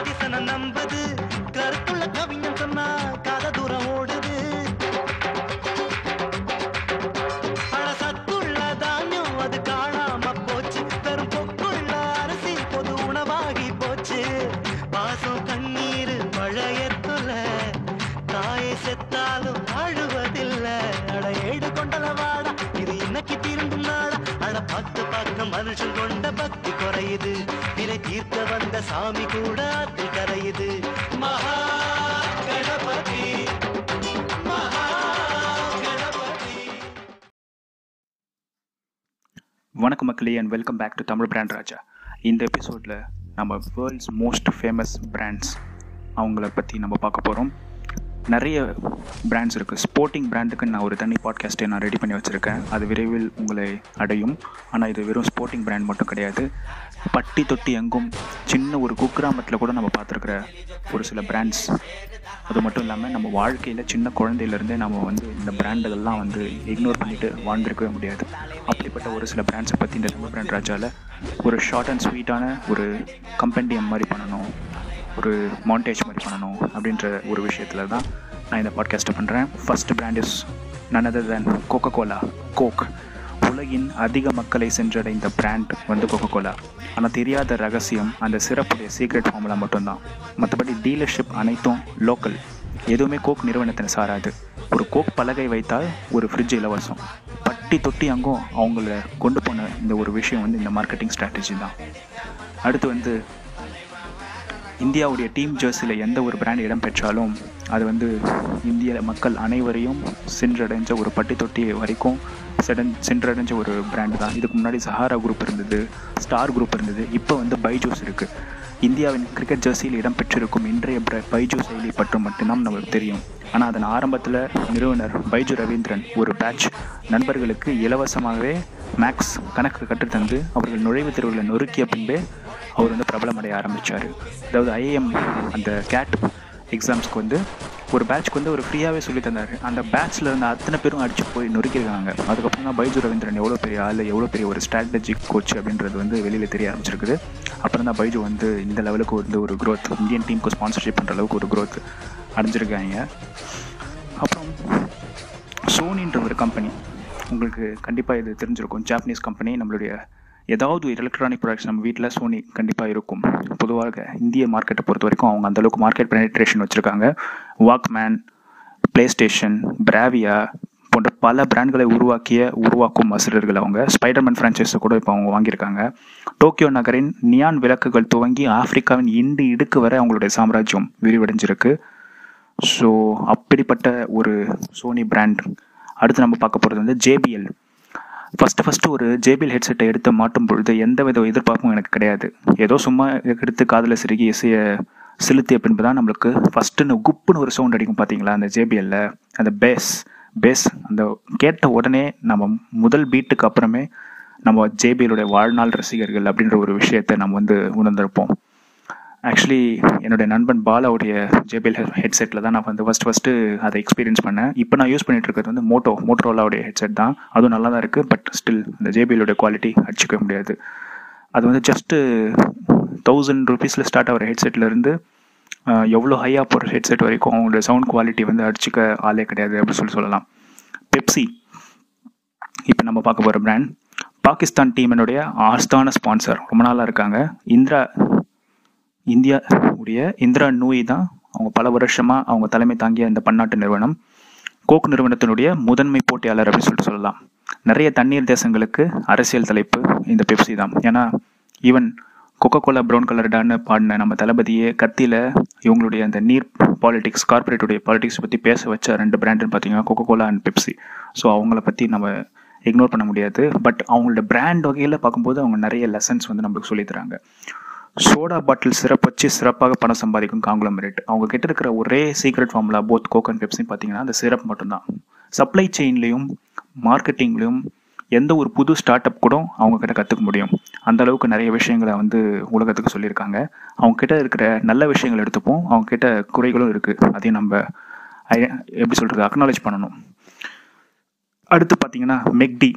கவிகளை சொன்னா நம்புது. கருத்துள்ள கவிஞன் சொன்னா காத தூரம் ஓடுது. அட சத்துள்ள தானியம் அது காணாம போச்சு. வெறும் பொக்குள்ள அரிசி பொது உணவாகி போச்சு. பாசம் கண்ணீர் மழையத்துல தாயை செத்தாலும் அழுவதில்ல. அட ஏடு கொண்டல வாடா. இது இன்னைக்கு திரும்பும் நாடா அட பார்த்து பார்க்க மனுஷன் கொண்ட பக்தி குறையுது. விலை தீர்க்க வந்த சாமி கூட வணக்கம் மக்களே and welcome back to Tamil brand Raja. இந்த எபிசோடில் நம்ம வேர்ல்ட்ஸ் மோஸ்ட் ஃபேமஸ் பிராண்ட்ஸ் அவங்கள பற்றி நம்ம பார்க்க போகிறோம் நிறைய பிராண்ட்ஸ் இருக்குது ஸ்போர்ட்டிங் பிராண்டுக்கு நான் ஒரு தனி பாட்காஸ்ட்டை நான் ரெடி பண்ணி வச்சுருக்கேன். அது விரைவில் உங்களை அடையும். ஆனால் இது வெறும் ஸ்போர்ட்டிங் பிராண்ட் மட்டும் கிடையாது. பட்டி தொட்டி எங்கும் சின்ன ஒரு குக்கிராமத்தில் கூட நம்ம பார்த்துருக்குற ஒரு சில பிராண்ட்ஸ் அது மட்டும் இல்லாமல் நம்ம வாழ்க்கையில் சின்ன குழந்தையிலேருந்தே நம்ம வந்து இந்த பிராண்டுகள்லாம் வந்து இக்னோர் பண்ணிட்டு வாழ்ந்திருக்கவே முடியாது. அப்படிப்பட்ட ஒரு சில பிராண்ட்ஸை பற்றி இந்த தமிழ் பிராண்ட் ராஜாவில் ஒரு ஷார்ட் அண்ட் ஸ்வீட்டான ஒரு கம்பெண்டியம் மாதிரி பண்ணணும் ஒரு மாண்டேஜ் மாதிரி பண்ணணும் அப்படின்ற ஒரு விஷயத்தில் தான் நான் இந்த பாட்காஸ்ட்டை பண்ணுறேன் first brand is none other than Coca Cola Coke உலகின் அதிக மக்களை சென்றடைந்த பிராண்ட் வந்து கோகோ கோலா ஆனால் தெரியாத ரகசியம் அந்த சிறப்புடைய சீக்ரெட் ஃபார்முலா மட்டும்தான். மற்றபடி டீலர்ஷிப் அனைத்தும் லோக்கல் எதுவுமே கோக் நிறுவனத்தின் சாராது. ஒரு கோக் பலகை வைத்தால் ஒரு ஃப்ரிட்ஜ் இலவசம். பட்டி தொட்டி அங்கும் அவங்கள கொண்டு போன இந்த ஒரு விஷயம் வந்து இந்த மார்க்கெட்டிங் ஸ்ட்ராட்டஜி தான். அடுத்து வந்து இந்தியாவுடைய டீம் ஜெர்சியில் எந்த ஒரு பிராண்ட் இடம் பெற்றாலும் அது வந்து இந்திய மக்கள் அனைவரையும் சென்றடைஞ்ச ஒரு பட்டி தொட்டி வரைக்கும் செடன் சென்றடைஞ்ச ஒரு பிராண்டு தான். இதுக்கு முன்னாடி சஹாரா குரூப் இருந்தது ஸ்டார் குரூப் இருந்தது இப்போ வந்து பைஜூஸ் இருக்குது இந்தியாவின் கிரிக்கெட் ஜெர்சியில் இடம் பெற்றிருக்கும் இன்றைய பைஜு பைஜூ செயலி பற்றி மட்டும்தான் நமக்கு தெரியும். ஆனால் அதன் ஆரம்பத்தில் நிறுவனர் பைஜு ரவீந்திரன் ஒரு பேட்ச் நண்பர்களுக்கு இலவசமாகவே மேக்ஸ் கணக்கு கற்றுத்தந்து அவர்கள் நுழைவுத் தேர்வுகளை நொறுக்கிய பின்பே அவர் வந்து பிரபலமடைய ஆரம்பித்தார் அதாவது ஐஏஎம் அந்த கேட் எக்ஸாம்ஸ்க்கு வந்து ஒரு பேட்ச்க்கு வந்து ஒரு ஃப்ரீயாகவே சொல்லி தந்தார். அந்த பேட்ச்சில் இருந்த அத்தனை பேரும் அடிச்சு போய் நொறுக்கியிருக்காங்க. அதுக்கப்புறம் தான் பைஜு ரவீந்திரன் எவ்வளோ பெரிய ஆள் எவ்வளோ பெரிய ஒரு ஸ்ட்ராட்டஜிக் கோச் அப்படின்றது வந்து வெளியில் தெரிய ஆரம்பிச்சிருக்குது. அப்புறம் தான் பைஜு வந்து இந்த லெவலுக்கு வந்து ஒரு க்ரோத் இந்தியன் டீமுக்கு ஸ்பான்சர்ஷிப் பண்ணுற அளவுக்கு ஒரு க்ரோத் அடைஞ்சிருக்காங்க. அப்புறம் சோனின்ற ஒரு கம்பெனி உங்களுக்கு கண்டிப்பாக இது தெரிஞ்சிருக்கும். ஜாப்பனீஸ் கம்பெனி நம்மளுடைய ஏதாவது ஒரு எலக்ட்ரானிக் ப்ராடக்ட்ஸ் நம்ம வீட்டில் சோனி கண்டிப்பாக இருக்கும். பொதுவாக இந்திய மார்க்கெட்டை பொறுத்த வரைக்கும் அவங்க அந்தளவுக்கு மார்க்கெட் பெனிட்ரேஷன் வச்சுருக்காங்க. வாக்மேன் ப்ளே ஸ்டேஷன் பிராவியா போன்ற பல பிராண்ட்களை உருவாக்கிய உருவாக்கும் வசூலர்கள் அவங்க. ஸ்பைடர்மேன் ஃப்ரான்ச்சைஸை கூட இப்போ அவங்க வாங்கியிருக்காங்க. டோக்கியோ நகரின் நியான் விளக்குகள் துவங்கி ஆப்பிரிக்காவின் இண்டு இடுக்கு வரை அவங்களுடைய சாம்ராஜ்யம் விரிவடைஞ்சிருக்கு. ஸோ அப்படிப்பட்ட ஒரு சோனி பிராண்ட் அடுத்து நம்ம பார்க்க போகிறது வந்து ஜேபிஎல் ஃபஸ்ட்டு ஃபஸ்ட்டு ஒரு ஜேபிஎல் ஹெட்செட்டை எடுத்து மாட்டும் பொழுது எந்த வித எதிர்பார்ப்பும் எனக்கு கிடையாது. ஏதோ சும்மா எடுத்து காதில் சிறுகி இசையை செலுத்திய பின்பு தான் நம்மளுக்கு ஃபஸ்ட்டுன்னு குப்புன்னு ஒரு சவுண்ட் அடிக்கும் பார்த்தீங்களா அந்த ஜேபிஎல்ல அந்த பேஸ் பேஸ் அந்த கேட்ட உடனே நம்ம முதல் பீட்டுக்கு அப்புறமே நம்ம ஜேபிஎலுடைய வாழ்நாள் ரசிகர்கள் அப்படின்ற ஒரு விஷயத்தை நம்ம வந்து உணர்ந்திருப்போம். ஆக்சுவலி என்னுடைய நண்பன் பாலாவுடைய ஜேபிஎல் ஹெட்செட்டில் தான் நான் வந்து ஃபஸ்ட் ஃபஸ்ட்டு அதை எக்ஸ்பீரியன்ஸ் பண்ணேன். இப்போ நான் யூஸ் பண்ணிட்டு இருக்கிறது வந்து மோட்டோ மோட்டோரோலாவுடைய ஹெட்செட் தான். அதுவும் நல்லா தான் இருக்குது பட் ஸ்டில் அந்த ஜேபிஎலோட குவாலிட்டி அடிச்சுக்க முடியாது. அது வந்து ஜஸ்ட்டு தௌசண்ட் ருபீஸில் ஸ்டார்ட் ஆகிற ஹெட்செட்லேருந்து எவ்வளோ ஹையாக போகிற ஹெட்செட் வரைக்கும் அவங்களோட சவுண்ட் குவாலிட்டி வந்து அடிச்சுக்க ஆளே கிடையாது அப்படின்னு சொல்லி சொல்லலாம். பெப்சி இப்போ நம்ம பார்க்க போகிற பிராண்ட் பாகிஸ்தான் டீமினுடைய ஆஸ்தான ஸ்பான்சர் ரொம்ப நாளாக இருக்காங்க. இந்திரா இந்தியா உடைய இந்திரா நூயி தான் அவங்க பல வருஷமாக அவங்க தலைமை தாங்கிய இந்த பன்னாட்டு நிறுவனம். கோக் நிறுவனத்தினுடைய முதன்மை போட்டியாளர் அப்படின்னு சொல்லிட்டு சொல்லலாம். நிறைய தண்ணீர் தேசங்களுக்கு அரசியல் தலைப்பு இந்த பெப்சி தான். ஏன்னா ஈவன் கொக்கோ கோலா ப்ரௌன் கலர்டான்னு பாடின நம்ம தளபதியே கத்தியில் இவங்களுடைய அந்த நீர் பாலிடிக்ஸ் கார்பரேட்டுடைய பாலிடிக்ஸ் பற்றி பேச வச்ச ரெண்டு பிராண்டுன்னு பார்த்தீங்கன்னா Coca Cola and Pepsi so அவங்கள பற்றி நம்ம இக்னோர் பண்ண முடியாது. பட் அவங்களோட பிராண்ட் வகையில் பார்க்கும்போது அவங்க நிறைய லெசன்ஸ் வந்து நம்மளுக்கு சொல்லித்தராங்க சோடா பாட்டில் சிறப்பு வச்சு சிறப்பாக பணம் சம்பாதிக்கும் காங்குளமரேட் அவங்க கிட்ட இருக்கிற ஒரே secret formula both Coke and Pepsi பார்த்தீங்கன்னா அந்த சிரப் மட்டும்தான். சப்ளை செயின்லையும் மார்க்கெட்டிங்லையும் எந்த ஒரு புது ஸ்டார்ட் அப் கூட அவங்க கிட்ட கற்றுக்க முடியும். அந்த அளவுக்கு நிறைய விஷயங்களை வந்து உலகத்துக்கு சொல்லியிருக்காங்க. அவங்க கிட்ட இருக்கிற நல்ல விஷயங்கள் எடுத்துப்போம். அவங்க கிட்ட குறைகளும் இருக்குது அதையும் நம்ம எப்படி சொல்கிறது அக்னாலேஜ் பண்ணணும். அடுத்து பார்த்தீங்கன்னா மெக்டி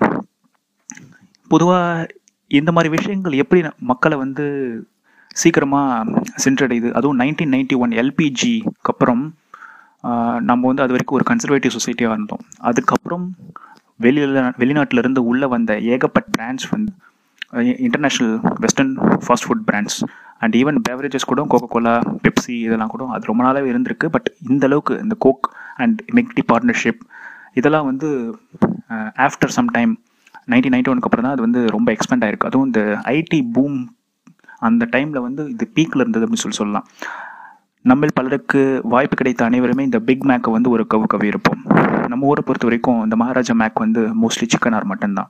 பொதுவாக இந்த மாதிரி விஷயங்கள் எப்படி மக்களை வந்து சீக்கிரமாக சென்றடையுது. அதுவும் நைன்டீன் நைன்டி ஒன் எல்பிஜிக்கு அப்புறம் நம்ம வந்து அது வரைக்கும் ஒரு கன்சர்வேட்டிவ் சொசைட்டியாக இருந்தோம். அதுக்கப்புறம் வெளியில் வெளிநாட்டிலிருந்து உள்ளே வந்த ஏகப்பட்ட பிராண்ட்ஸ் வந்து international western fast food brands and even beverages கூட கோகோ கோலா பெப்சி இதெல்லாம் கூட அது ரொம்ப நாளாகவே இருந்திருக்கு. பட் இந்த அளவுக்கு இந்த கோக் அண்ட் மெக்டி பார்ட்னர்ஷிப் இதெல்லாம் வந்து after some time nineteen ninety ஒனுக்கு அப்புறம் தான் அது வந்து ரொம்ப எக்ஸ்பெண்ட் ஆயிருக்கு. அதுவும் இந்த ஐடி பூம் அந்த டைமில் வந்து இது பீக்கில் இருந்தது அப்படின்னு சொல்லி சொல்லலாம். நம்ம பலருக்கு வாய்ப்பு கிடைத்த அனைவருமே இந்த பிக் மேக்கை வந்து ஒரு கவு கவி இருப்போம். நம்ம ஊரை பொறுத்த வரைக்கும் இந்த மகாராஜா மேக் வந்து மோஸ்ட்லி சிக்கன் ஆர் மட்டன் தான்.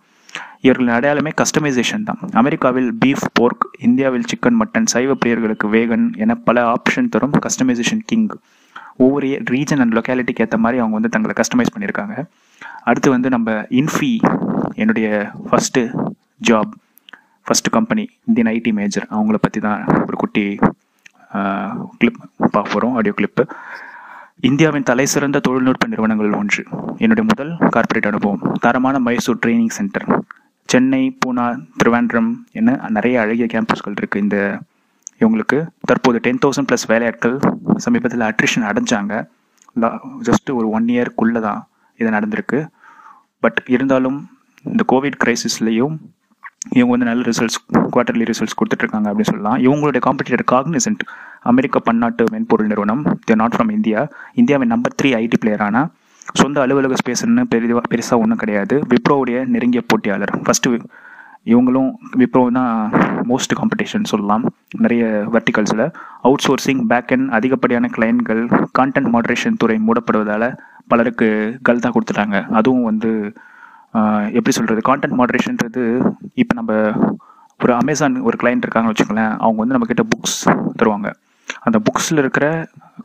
இவர்களின் அடையாளமே கஸ்டமைசேஷன் தான். அமெரிக்காவில் பீஃப் போர்க் இந்தியாவில் சிக்கன் மட்டன் சைவ பிரியர்களுக்கு வேகன் என பல ஆப்ஷன் தரும் கஸ்டமைசேஷன் கிங் ஒவ்வொரு ரீஜன் அண்ட் லொக்காலிட்டிக்கு ஏற்ற மாதிரி அவங்க வந்து தங்களை கஸ்டமைஸ் பண்ணியிருக்காங்க. அடுத்து வந்து நம்ம இன்ஃபி என்னுடைய first job first company Indian IT major அவங்கள பற்றி தான் ஒரு குட்டி கிளிப் பார்க்க போகிறோம் ஆடியோ கிளிப்பு இந்தியாவின் தலை சிறந்த தொழில்நுட்ப நிறுவனங்கள் ஒன்று. என்னுடைய முதல் கார்ப்பரேட் அனுபவம் தரமான மைசூர் ட்ரைனிங் சென்டர் சென்னை பூனா திருவாண்டம் என நிறைய அழகிய கேம்பஸ்கள் இருக்குது இந்த இவங்களுக்கு தற்போது டென் தௌசண்ட் ப்ளஸ் வேலையாட்கள் சமீபத்தில் அட்ரிஷன் அடைஞ்சாங்க. ஜஸ்ட் ஒரு ஒன் இயர்க்குள்ளே தான் இது நடந்திருக்கு. பட் இருந்தாலும் இந்த கோவிட் கிரைசிஸ்லேயும் இவங்க வந்து நல்ல ரிசல்ட்ஸ் குவார்டர்லி ரிசல்ட்ஸ் கொடுத்துட்ருக்காங்க அப்படின்னு சொல்லலாம். இவங்களுடைய காம்படிட்டர் காக்னிசன்ட் அமெரிக்க பன்னாட்டு மென்பொருள் நிறுவனம் தேர் நாட் ஃப்ரம் இந்தியா இந்தியாவின் நம்பர் த்ரீ ஐடி பிளேயரான சொந்த அலுவலக ஸ்பேஸ்ன்னு பெரிதாக பெருசாக ஒன்றும் கிடையாது. விப்ரோவுடைய நெருங்கிய போட்டியாளர். ஃபஸ்ட்டு இவங்களும் விப்ரோ தான் மோஸ்ட் காம்படிஷன் சொல்லலாம். நிறைய வெர்டிகல்ஸில் அவுட் சோர்சிங் பேக் அண்ட் அதிகப்படியான கிளைண்ட்கள் கான்டென்ட் மாடரேஷன் துறை மூடப்படுவதால் பலருக்கு கல்தா கொடுத்துட்டாங்க. அதுவும் வந்து எப்படி சொல்கிறது கான்டென்ட் மாடரேஷன்றது இப்போ நம்ம ஒரு அமேசான் ஒரு கிளைண்ட் இருக்காங்கன்னு வச்சுக்கோங்களேன் அவங்க வந்து நம்மக்கிட்ட புக்ஸ் தருவாங்க. அந்த புக்ஸில் இருக்கிற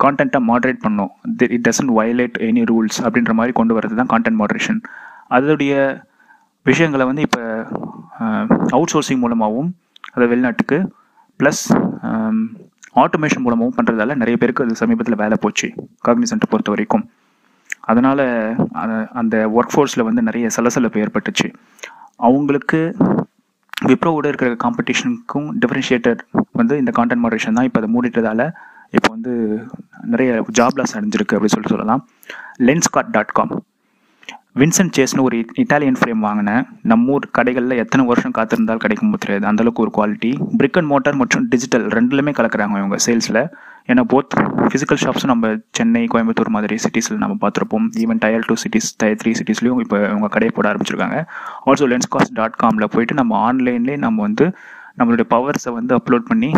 கான்டென்ட்டை மாடரேட் பண்ணும். It doesn't violate any rules அப்படின்ற மாதிரி கொண்டு வரது தான் கான்டென்ட் மாடரேஷன் அதோடைய விஷயங்களை வந்து இப்போ அவுட் சோர்சிங் மூலமாகவும் அதை வெளிநாட்டுக்கு ப்ளஸ் ஆட்டோமேஷன் மூலமாகவும் பண்ணுறதால நிறைய பேருக்கு அது சமீபத்தில் வேலை போச்சு. காக்னிசன்ட்டை பொறுத்த வரைக்கும் அதனால் அந்த ஒர்க் ஃபோர்ஸில் வந்து நிறைய சலசலப்பு ஏற்பட்டுச்சு. அவங்களுக்கு விப்ரோவோட இருக்கிற காம்படிஷனுக்கும் டிஃப்ரென்ஷியேட்டர் வந்து இந்த கான்டென்ட் மாடரேஷன் தான் இப்போ அதை மூடிட்டதால இப்போ வந்து நிறைய ஜாப் லாஸ் அடைஞ்சிருக்கு அப்படின்னு சொல்லிட்டு சொல்லலாம். லென்ஸ்காட் டாட் காம் வின்சென்ட் சேஸ்னு ஒரு இட்டாலியன் ஃப்ரேம் வாங்கினேன் நம்ம ஊர் கடைகளில் எத்தனை வருஷம் காத்திருந்தால் கிடைக்கும் தெரியாது. அந்தளவுக்கு ஒரு குவாலிட்டி பிரிக் அண்ட் மோட்டார் மற்றும் டிஜிட்டல் ரெண்டுலையுமே கலக்கிறாங்க இவங்க சேல்ஸில் ஏன்னா போத் ஃபிசிக்கல் ஷாப்ஸும் நம்ம சென்னை கோயம்புத்தூர் மாதிரி சிட்டிஸில் நம்ம பார்த்துருப்போம். Even tier two cities tier three சிட்டிஸ்லையும் இப்போ இவங்க கடையை போட ஆரம்பிச்சிருக்காங்க. ஆல்சோ லென்ஸ்காஸ்ட் டாட் காமில் போயிட்டு நம்ம ஆன்லைன்லேயே நம்ம வந்து நம்மளுடைய பவர்ஸை வந்து அப்லோட் பண்ணி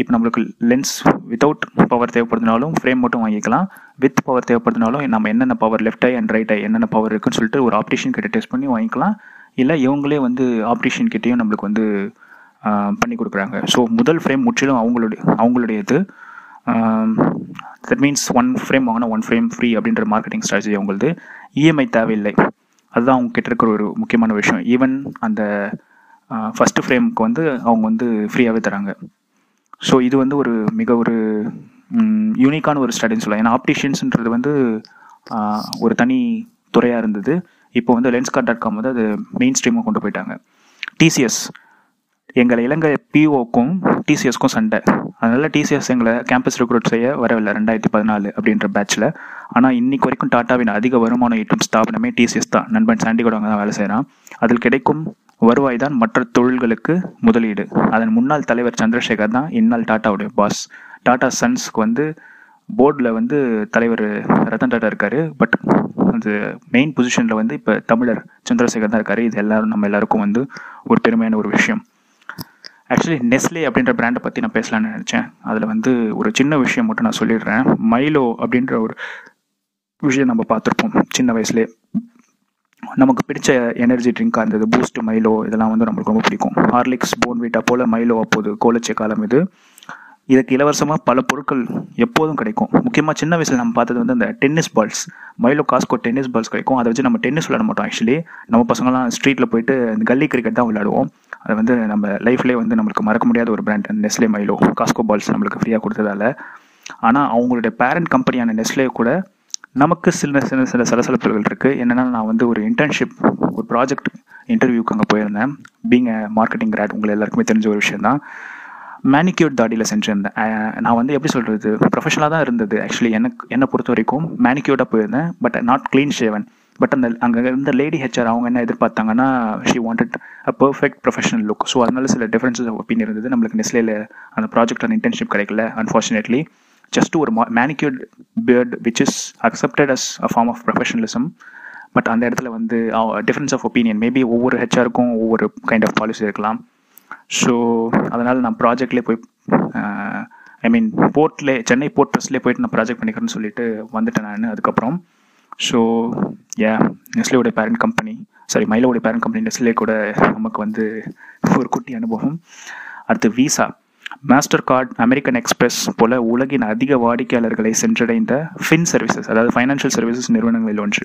இப்போ நம்மளுக்கு லென்ஸ் வித்தவுட் பவர் தேவைப்படுதுனாலும் ஃப்ரேம் மட்டும் வாங்கிக்கலாம். வித் பவர் தேவைப்படுதுனாலும் நம்ம என்னென்ன power left eye and right eye என்னென்ன பவர் இருக்குன்னு சொல்லிட்டு ஒரு ஆப்டிஷன் கிட்ட டெஸ்ட் பண்ணி வாங்கிக்கலாம். இல்லை இவங்களே வந்து ஆப்டிஷன் கிட்டேயும் நம்மளுக்கு வந்து பண்ணி கொடுக்குறாங்க. ஸோ முதல் ஃப்ரேம் முற்றிலும் அவங்களுடைய அவங்களுடையது. தட் மீன்ஸ் ஒன் ஃப்ரேம் வாங்கினா ஒன் ஃப்ரேம் ஃப்ரீ அப்படின்ற மார்க்கெட்டிங் ஸ்ட்ராட்டஜி அவங்களது. இஎம்ஐ தேவையில்லை. அதுதான் அவங்க கிட்ட இருக்கிற ஒரு முக்கியமான விஷயம். ஈவன் அந்த ஃபஸ்ட்டு ஃப்ரேமுக்கு வந்து அவங்க வந்து ஃப்ரீயாகவே தராங்க. ஸோ இது வந்து ஒரு மிக ஒரு யூனிக்கான ஒரு ஸ்டடின்னு சொல்லலாம். ஏன்னா ஆப்டிஷியன்ஸ்ன்றது வந்து ஒரு தனி துறையாக இருந்தது. இப்போ வந்து லென்ஸ்கார்ட் டாட் காம் வந்து அது மெயின் ஸ்ட்ரீமாக கொண்டு போயிட்டாங்க. டிசிஎஸ் எங்களை இலங்கை பிஓக்கும் டிசிஎஸ்க்கும் சண்டை. அதனால் டிசிஎஸ் எங்களை கேம்பஸ் ரெக்ரூட் செய்ய வரவில்லை ரெண்டாயிரத்தி பதினாலு அப்படின்ற பேட்சில் ஆனால் இன்னைக்கு வரைக்கும் டாட்டாவின் அதிக வருமானம் ஈட்டும் ஸ்தாபனமே டிசிஎஸ் தான். நண்பன் சாண்டிகோட அங்கே தான் வேலை செய்கிறான் அதில் கிடைக்கும் வருவாய் தான் மற்ற தொழில்களுக்கு முதலீடு. அதன் முன்னாள் தலைவர் சந்திரசேகர் தான் இந்நாள் டாட்டாவுடைய பாஸ் டாடா சன்ஸ்க்கு வந்து போர்டில் வந்து தலைவர் ரத்தன் டாட்டா இருக்காரு. பட் அந்த மெயின் பொசிஷனில் வந்து இப்போ தமிழர் சந்திரசேகர் தான் இருக்காரு. இது எல்லாரும் நம்ம எல்லாருக்கும் வந்து ஒரு பெருமையான ஒரு விஷயம். ஆக்சுவலி நெஸ்லே அப்படின்ற பிராண்டை பற்றி நான் பேசலாம்னு நினச்சேன். அதில் வந்து ஒரு சின்ன விஷயம் மட்டும் நான் சொல்லிடுறேன். மைலோ அப்படின்ற ஒரு விஷயம் நம்ம பார்த்துருப்போம். சின்ன வயசுலேயே. நமக்கு பிடிச்ச எனர்ஜி ட்ரிங்காக இருந்தது. பூஸ்ட் மைலோ இதெல்லாம் வந்து நம்மளுக்கு ரொம்ப பிடிக்கும். ஹார்லிக்ஸ் போன்வீட்டா போல் மைலோ அப்போது கோலச்சே காலம் இது. இதுக்கு இலவசமாக பல பொருட்கள் எப்போதும் கிடைக்கும். முக்கியமாக சின்ன வயசில் நம்ம பார்த்தது வந்து அந்த tennis balls Milo Cosco tennis balls கிடைக்கும். அதை வச்சு நம்ம டென்னிஸ் விளாட மாட்டோம் ஆக்சுவலி நம்ம பசங்களாம் ஸ்ட்ரீட்டில் போயிட்டு இந்த கல்லி கிரிக்கெட் தான் விளாடுவோம் அது வந்து நம்ம லைஃப்லேயே வந்து நம்மளுக்கு மறக்க முடியாத ஒரு brand Nestle Milo Cosco balls நம்மளுக்கு ஃப்ரீயாக கொடுத்ததால. ஆனால் அவங்களுடைய பேரண்ட் கம்பெனியான நெஸ்லே கூட நமக்கு சில சில சில சலசலப்புகள் இருக்குது என்னென்னா நான் வந்து ஒரு இன்டர்ன்ஷிப் ஒரு ப்ராஜெக்ட் இன்டர்வியூக்கு அங்கே போயிருந்தேன். பீங் மார்க்கெட்டிங் கிராட் உங்களை எல்லாருக்குமே தெரிஞ்ச ஒரு விஷயம் தான் மேனிக்யூர் தாடியில் சென்றிருந்தேன். நான் வந்து எப்படி சொல்கிறது ப்ரொஃபஷனலாக தான் இருந்தது. ஆக்சுவலி எனக்கு என்னை பொறுத்த வரைக்கும் மேனிக்யூர்டாக போயிருந்தேன் but not clean shaven but அந்த அங்கே இருந்த லேடி ஹெச்ஆர் அவங்க என்ன எதிர்பார்த்தாங்கன்னா she wanted a perfect professional look so அதனால சில டிஃப்ரென்சஸ் ஒப்பீனியன் இருந்தது. நம்மளுக்கு நெஸ்லேயில் அந்த ப்ராஜெக்ட் அந்த இன்டர்ன்ஷிப் கிடைக்கல அன்ஃபார்ச்சுனேட்லி ஜஸ்ட் ஒரு manicured beard which is accepted as a form of professionalism but அந்த இடத்துல வந்து டிஃப்ரென்ஸ் ஆஃப் ஒப்பீனியன் மேபி ஒவ்வொரு ஹெச்ஆருக்கும் ஒவ்வொரு கைண்ட் ஆஃப் பாலிசி இருக்கலாம். ஸோ அதனால் நான் ப்ராஜெக்ட்லேயே போய் ஐ மீன் போர்ட்லே சென்னை போர்ட் ட்ரஸ்ட்லேயே போயிட்டு நான் ப்ராஜெக்ட் பண்ணிக்கிறேன்னு சொல்லிட்டு வந்துட்டேன் நான் அதுக்கப்புறம். ஸோ ஏ நெஸ்லேயோட பேரண்ட் கம்பெனி சாரி மயிலோடைய பேரண்ட் கம்பெனி நெஸ்லே கூட நமக்கு வந்து ஒரு குட்டி அனுபவம். அடுத்து Visa Mastercard American Express போல உலகின் அதிக வாடிக்கையாளர்களை சென்றடைந்த ஃபின் சர்வீசஸ் அதாவது ஃபைனான்ஷியல் சர்வீசஸ் நிறுவனங்களில் ஒன்று.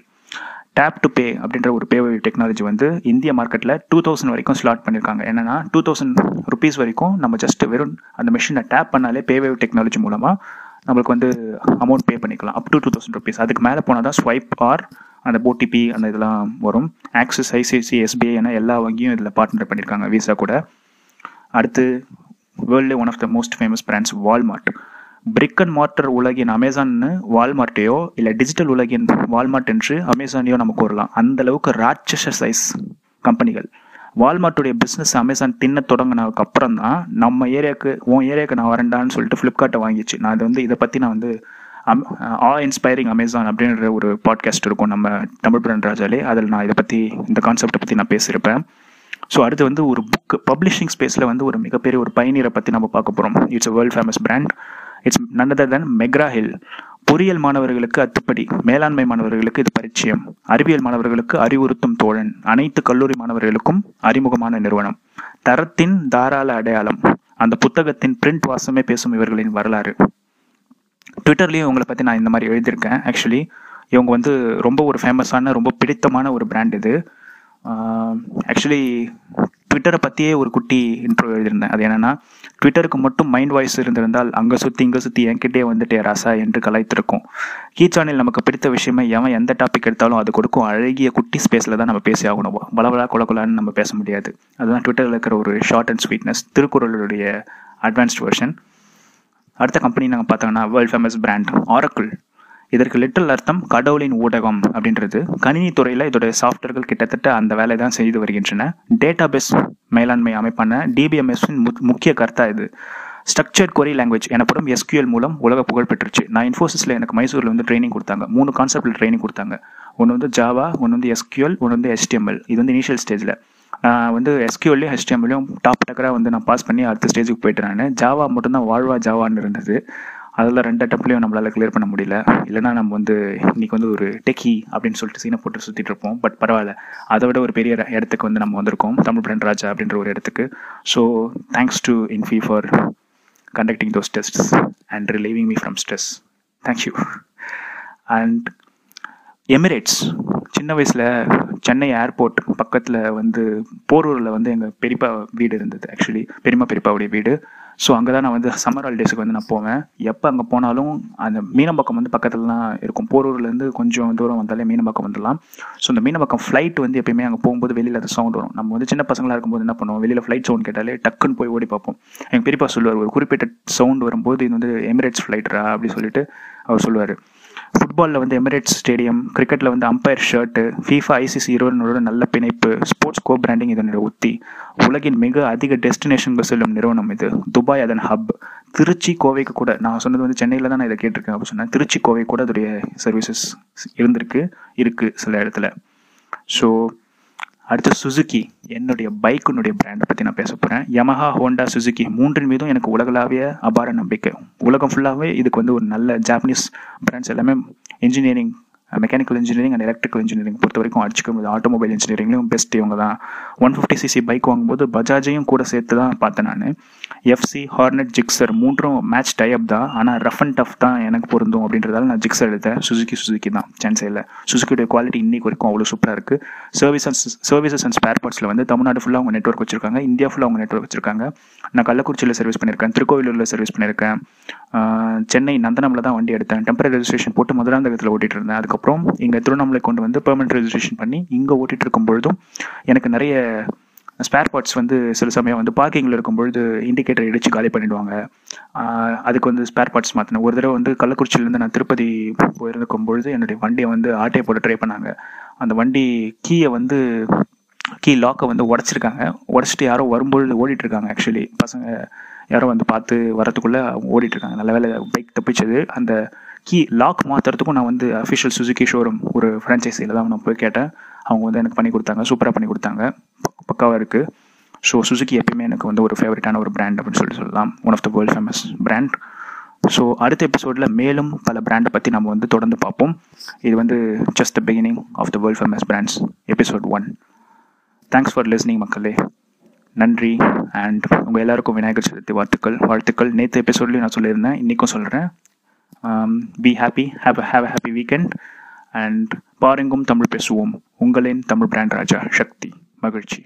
டேப் டு பே அப்படின்ற ஒரு பே டெக்னாலஜி வந்து இந்திய மார்க்கெட்டில் டூ தௌசண்ட் வரைக்கும் ஸ்லாட் பண்ணியிருக்காங்க என்னன்னா டூ தௌசண்ட் ருபீஸ் வரைக்கும் நம்ம ஜஸ்ட் வெறும் அந்த மிஷினை டேப் பண்ணாலே பே டெக்னாலஜி மூலமாக நம்மளுக்கு வந்து அமௌண்ட் பே பண்ணிக்கலாம். Up to two thousand rupees அதுக்கு மேலே போனால் தான் ஸ்வைப் ஆர் அந்த ஓடிபி அந்த இதெல்லாம் வரும். ஆக்சிஸ் ஐசிஐசி எஸ்பிஐ என எல்லா வங்கியும் இதில் பார்ட்னர் பண்ணியிருக்காங்க விசா கூட. அடுத்து world one of the most famous brands Walmart brick and mortar உலகின் அமேசான்னு வால்மார்ட்டையோ இல்லை டிஜிட்டல் உலகின் வால்மார்ட் என்று அமேசானையோ நம்ம கூறலாம். அந்த அளவுக்கு ராட்சச சைஸ் கம்பெனிகள். வால்மார்ட்டுடைய பிஸ்னஸ் அமேசான் தின்ன தொடங்கினதுக்கு அப்புறம் தான் நம்ம ஏரியாவுக்கு உன் ஏரியாவுக்கு நான் வரேன்டான்னு சொல்லிட்டு ஃப்ளிப்கார்ட்டை வாங்கிச்சு. நான் இது வந்து இதை பற்றி நான் வந்து அம் ஆ இன்ஸ்பைரிங் அமேசான் அப்படின்ற ஒரு பாட்காஸ்ட் இருக்கும் நம்ம தமிழ் பிரன் ராஜாலே. அதில் நான் இதை பற்றி இந்த கான்செப்டை பற்றி நான் பேசியிருப்பேன். ஸோ அடுத்து வந்து ஒரு புக் பப்ளிஷிங் ஸ்பேஸில் வந்து ஒரு மிகப்பெரிய ஒரு பயனீரை பற்றி நம்ம பார்க்க போகிறோம் it's a world famous brand it's none other than McGraw Hill பொறியியல் மாணவர்களுக்கு அத்துப்படி மேலாண்மை மாணவர்களுக்கு இது பரிச்சயம். அறிவியல் மாணவர்களுக்கு அறிவுறுத்தும் தோழன். அனைத்து கல்லூரி மாணவர்களுக்கும் அறிமுகமான நிறுவனம். தரத்தின் தாராள அடையாளம். அந்த புத்தகத்தின் பிரிண்ட் வாசமே பேசும் இவர்களின் வரலாறு. ட்விட்டர்லேயும் இவங்களை பற்றி நான் இந்த மாதிரி எழுதியிருக்கேன். ஆக்சுவலி இவங்க வந்து ரொம்ப ஒரு ஃபேமஸான ரொம்ப பிடித்தமான ஒரு பிராண்ட் இது. ஆக்சுவலி ட்விட்டரை பற்றியே ஒரு குட்டி இன்ட்ரோ எழுதியிருந்தேன். அது என்னென்னா ட்விட்டருக்கு மட்டும் மைண்ட் வாய்ஸ் இருந்திருந்தால் அங்கே சுற்றி இங்கே சுற்றி என்கிட்டே வந்துட்டே ராசா என்று கலாய்த்திருக்கும். கீ சேனல் நமக்கு பிடித்த விஷயமே எவன் எந்த டாபிக் எடுத்தாலும் அது கொடுக்கும். அழகிய குட்டி ஸ்பேஸில் தான் நம்ம பேசி ஆகணும். பலவலா குலகுலான்னு நம்ம பேச முடியாது. அதுதான் ட்விட்டரில் இருக்கிற ஒரு ஷார்ட் அண்ட் ஸ்வீட்னஸ் திருக்குறளுடைய அட்வான்ஸ்ட் வெர்ஷன் அடுத்த கம்பெனி நாங்கள் பார்த்தோம்னா வேர்ல்ட் ஃபேமஸ் பிராண்ட் ஆரக்குள் இதற்கு லிட்டில் அர்த்தம் கடவுளின் ஊடகம் அப்படின்றது கணினி துறையில் இதோட சாஃப்ட்வேர்கள் கிட்டத்தட்ட அந்த வேலை தான் செய்து வருகின்றன டேட்டா பேஸ் மேலாண்மை அமைப்பான டிபிஎம்எஸ்ஸின் முக்கிய கருத்தா இது ஸ்ட்ரக்சர்ட் கொரி லாங்குவேஜ் எனப்படும் எஸ்கியூஎல் மூலம் உலக புகழ் பெற்றுச்சு நான் இன்ஃபோசிஸில் எனக்கு மைசூரில் வந்து ட்ரைனிங் கொடுத்தாங்க மூணு கான்செப்டில் ட்ரைனிங் கொடுத்தாங்க ஒன்று வந்து ஜாவா ஒன்று வந்து எஸ்கியூஎல் ஒன்று வந்து எஸ்டிஎம்எல் இது வந்து இனிஷியல் ஸ்டேஜில் வந்து எஸ்கியூஎல்லையும் ஹெச்டிஎம்லையும் டாப் டக்கராக வந்து நான் பாஸ் பண்ணி அடுத்த ஸ்டேஜுக்கு போயிட்டு நான் ஜாவா மட்டும்தான் வாழ்வா ஜாவான்னு இருந்தது அதில் ரெண்டு அட்டம்ப்லையும் நம்மளால் கிளியர் பண்ண முடியல. இல்லைனா நம்ம வந்து இன்றைக்கி வந்து ஒரு டெக்கி அப்படின்னு சொல்லிட்டு சீனை போட்டு சுற்றிட்டு இருப்போம். பட் பரவாயில்ல. அதை விட ஒரு பெரிய இடத்துக்கு வந்து நம்ம வந்திருக்கோம். தமிழ் பிராண்ட் ராஜா அப்படின்ற ஒரு இடத்துக்கு. So thanks to Infy for conducting those tests and relieving me from stress thank you and Emirates சின்ன வயசில் சென்னை ஏர்போர்ட் பக்கத்தில் வந்து போரூரில் வந்து எங்கள் பெரியப்பா வீடு இருந்தது ஆக்சுவலி பெரியம்மா பெரியப்பாவுடைய வீடு. ஸோ அங்கே தான் நான் வந்து சம்மர் ஹாலிடேஸுக்கு வந்து நான் போவேன். எப்போ அங்கே போனாலும் அந்த மீனம்பாக்கம் வந்து பக்கத்தில் தான் இருக்கும். போரூர்லேருந்து கொஞ்சம் தூரம் வந்தாலே மீனம்பாக்கம் வந்துடலாம். ஸோ அந்த மீனம்பாக்கம் ஃப்ளைட் வந்து எப்பயுமே அங்கே போகும்போது வெளியில் அந்த சவுண்ட் வரும். நம்ம வந்து சின்ன பசங்களாக இருக்கும்போது என்ன பண்ணுவோம்? வெளியில் ஃப்ளைட் சவுண்ட் கேட்டாலே டக்குன்னு போய் ஓடி பார்ப்போம். எங்கள் பெரியப்பா சொல்லுவார் ஒரு குறிப்பிட்ட சவுண்ட் வரும்போது இது வந்து எமிரேட்ஸ் ஃப்ளைட்ரா அப்படி சொல்லிட்டு அவர் சொல்லுவார். ஃபுட்பாலில் வந்து எமிரேட்ஸ் ஸ்டேடியம் கிரிக்கெட்டில் வந்து அம்பையர் ஷர்ட்டு ஃபீஃபா ஐசிசி இருவரோட நல்ல பிணைப்பு ஸ்போர்ட்ஸ் கோ பிராண்டிங் இதனோட உத்தி உலகின் மிக அதிக டெஸ்டினேஷன்கள் செல்லும் நிறுவனம் இது. துபாய் அதன் ஹப் திருச்சி கோவைக்கு கூட நான் சொன்னது வந்து சென்னையில் தான் நான் இதை கேட்டிருக்கேன் அப்படின்னு சொன்னேன் திருச்சி கோவை கூட அதோடைய சர்வீசஸ் இருந்திருக்கு இருக்குது சில இடத்துல. ஸோ அடுத்து சுசுக்கி என்னுடைய பைக்குனுடைய பிராண்டை பற்றி நான் பேச போகிறேன் யமஹா ஹோண்டா சுசுகி மூன்றின் மீதும் எனக்கு உலகளாவிய அபார நம்பிக்கை. உலகம் ஃபுல்லாகவே இதுக்கு வந்து ஒரு நல்ல ஜாப்பனீஸ் பிராண்ட்ஸ் எல்லாமே engineering mechanical engineering and electrical engineering பொறுத்த வரைக்கும் அடிச்சுக்க முடியாது. ஆட்டோமொபைல் இன்ஜினியரிங்லையும் பெஸ்ட் இவங்க தான். ஒன் ஃபிஃப்டி சிசி பைக் வாங்கும்போது பஜாஜையும் கூட சேர்த்து தான் பார்த்தேன் நான். எஃப்சி ஹார்னட் ஜிக்ஸர் மூன்றும் மேட்ச் டைப் தான். ஆனால் ரஃப் அண்ட் டஃப் தான் எனக்கு பொருந்தும் அப்படின்றதால நான் ஜிக்ஸர் எடுத்தேன். சுசுக்கி சுசுக்கி தான். சான்ஸே சுசுக்கியோட குவாலிட்டி இன்னைக்கு வரைக்கும் அவ்வளோ சூப்பராக இருக்குது service and services and spare பார்ட்ஸில் வந்து தமிழ்நாடு ஃபுல்லாக அவங்க நெட்ஒர்க் வச்சிருக்காங்க. இந்தியா ஃபுல்லாக அவங்க நெட்ஒர்க் வச்சிருக்காங்க. நான் கள்ளக்குறிச்சியில் சர்வீஸ் பண்ணியிருக்கேன். திருக்கோவிலூரில் சர்வீஸ் பண்ணியிருக்கேன். சென்னை நந்தனமில் தான் வண்டி எடுத்தேன். டெம்பரரி ரெஜிஸ்ட்ரேஷன் போட்டு மதுராந்தகத்தில் ஓட்டிகிட்டு இருந்தேன். அதுக்கப்புறம் இங்கே திருவண்ணாமலை கொண்டு வந்து பெர்மனெண்ட் ரெஜிஸ்ட்ரேஷன் பண்ணி இங்கே ஓட்டிகிட்டு இருக்கும் பொழுதும் எனக்கு நிறைய ஸ்பேர் பார்ட்ஸ் வந்து சில சமயம் வந்து பார்க்கிங்கில் இருக்கும்பொழுது இண்டிகேட்டர் இடித்து காலி பண்ணிடுவாங்க. அதுக்கு வந்து ஸ்பேர் பார்ட்ஸ் மாற்றினேன் ஒரு தடவை வந்து கள்ளக்குறிச்சியிலேருந்து நான் திருப்பதி போயிருக்கும் பொழுது என்னுடைய வண்டியை வந்து ஆட்டையை போட்டு ட்ரை பண்ணாங்க. அந்த வண்டி கீயை வந்து கீ லாக்கை வந்து உடச்சிருக்காங்க. உடச்சிட்டு யாரோ வரும்பொழுது ஓடிட்டு இருக்காங்க ஆக்சுவலி பசங்க யாரோ வந்து பார்த்து வரத்துக்குள்ளே அவங்க ஓடிட்டு இருக்காங்க நல்ல வேலை பைக் தப்பிச்சது. அந்த கீ லாக் மாற்றுறதுக்கும் நான் வந்து அஃபிஷியல் சுசுகி ஷோரூம் ஒரு ஃப்ரான்ச்சைஸியில் தான் நான் போய் கேட்டேன். அவங்க வந்து எனக்கு பண்ணி கொடுத்தாங்க. சூப்பராக பண்ணி கொடுத்தாங்க. பக்காவாக இருக்குது ஸோ சுசுகி எப்பயுமே எனக்கு வந்து ஒரு ஃபேவரட்டான ஒரு பிராண்ட் அப்படின்னு சொல்லிட்டு சொல்லலாம். One of the world famous brand so அடுத்த எபிசோடில் மேலும் பல பிராண்டை பற்றி நம்ம வந்து தொடர்ந்து பார்ப்போம். இது வந்து just the beginning of the world famous brands episode one thanks for listening மக்களே. நன்றி. அண்ட் உங்கள் எல்லாருக்கும் விநாயகர் சதுர்த்தி வாழ்த்துக்கள். வாழ்த்துக்கள். நேற்று எபிசோட்லேயும் நான் சொல்லியிருந்தேன். இன்றைக்கும் சொல்கிறேன் be um, happy have have a happy weekend and பாருங்கும் Tamil பேசுவோம். உங்களின் தமிழ் பிராண்ட் ராஜா. சக்தி. மகிழ்ச்சி.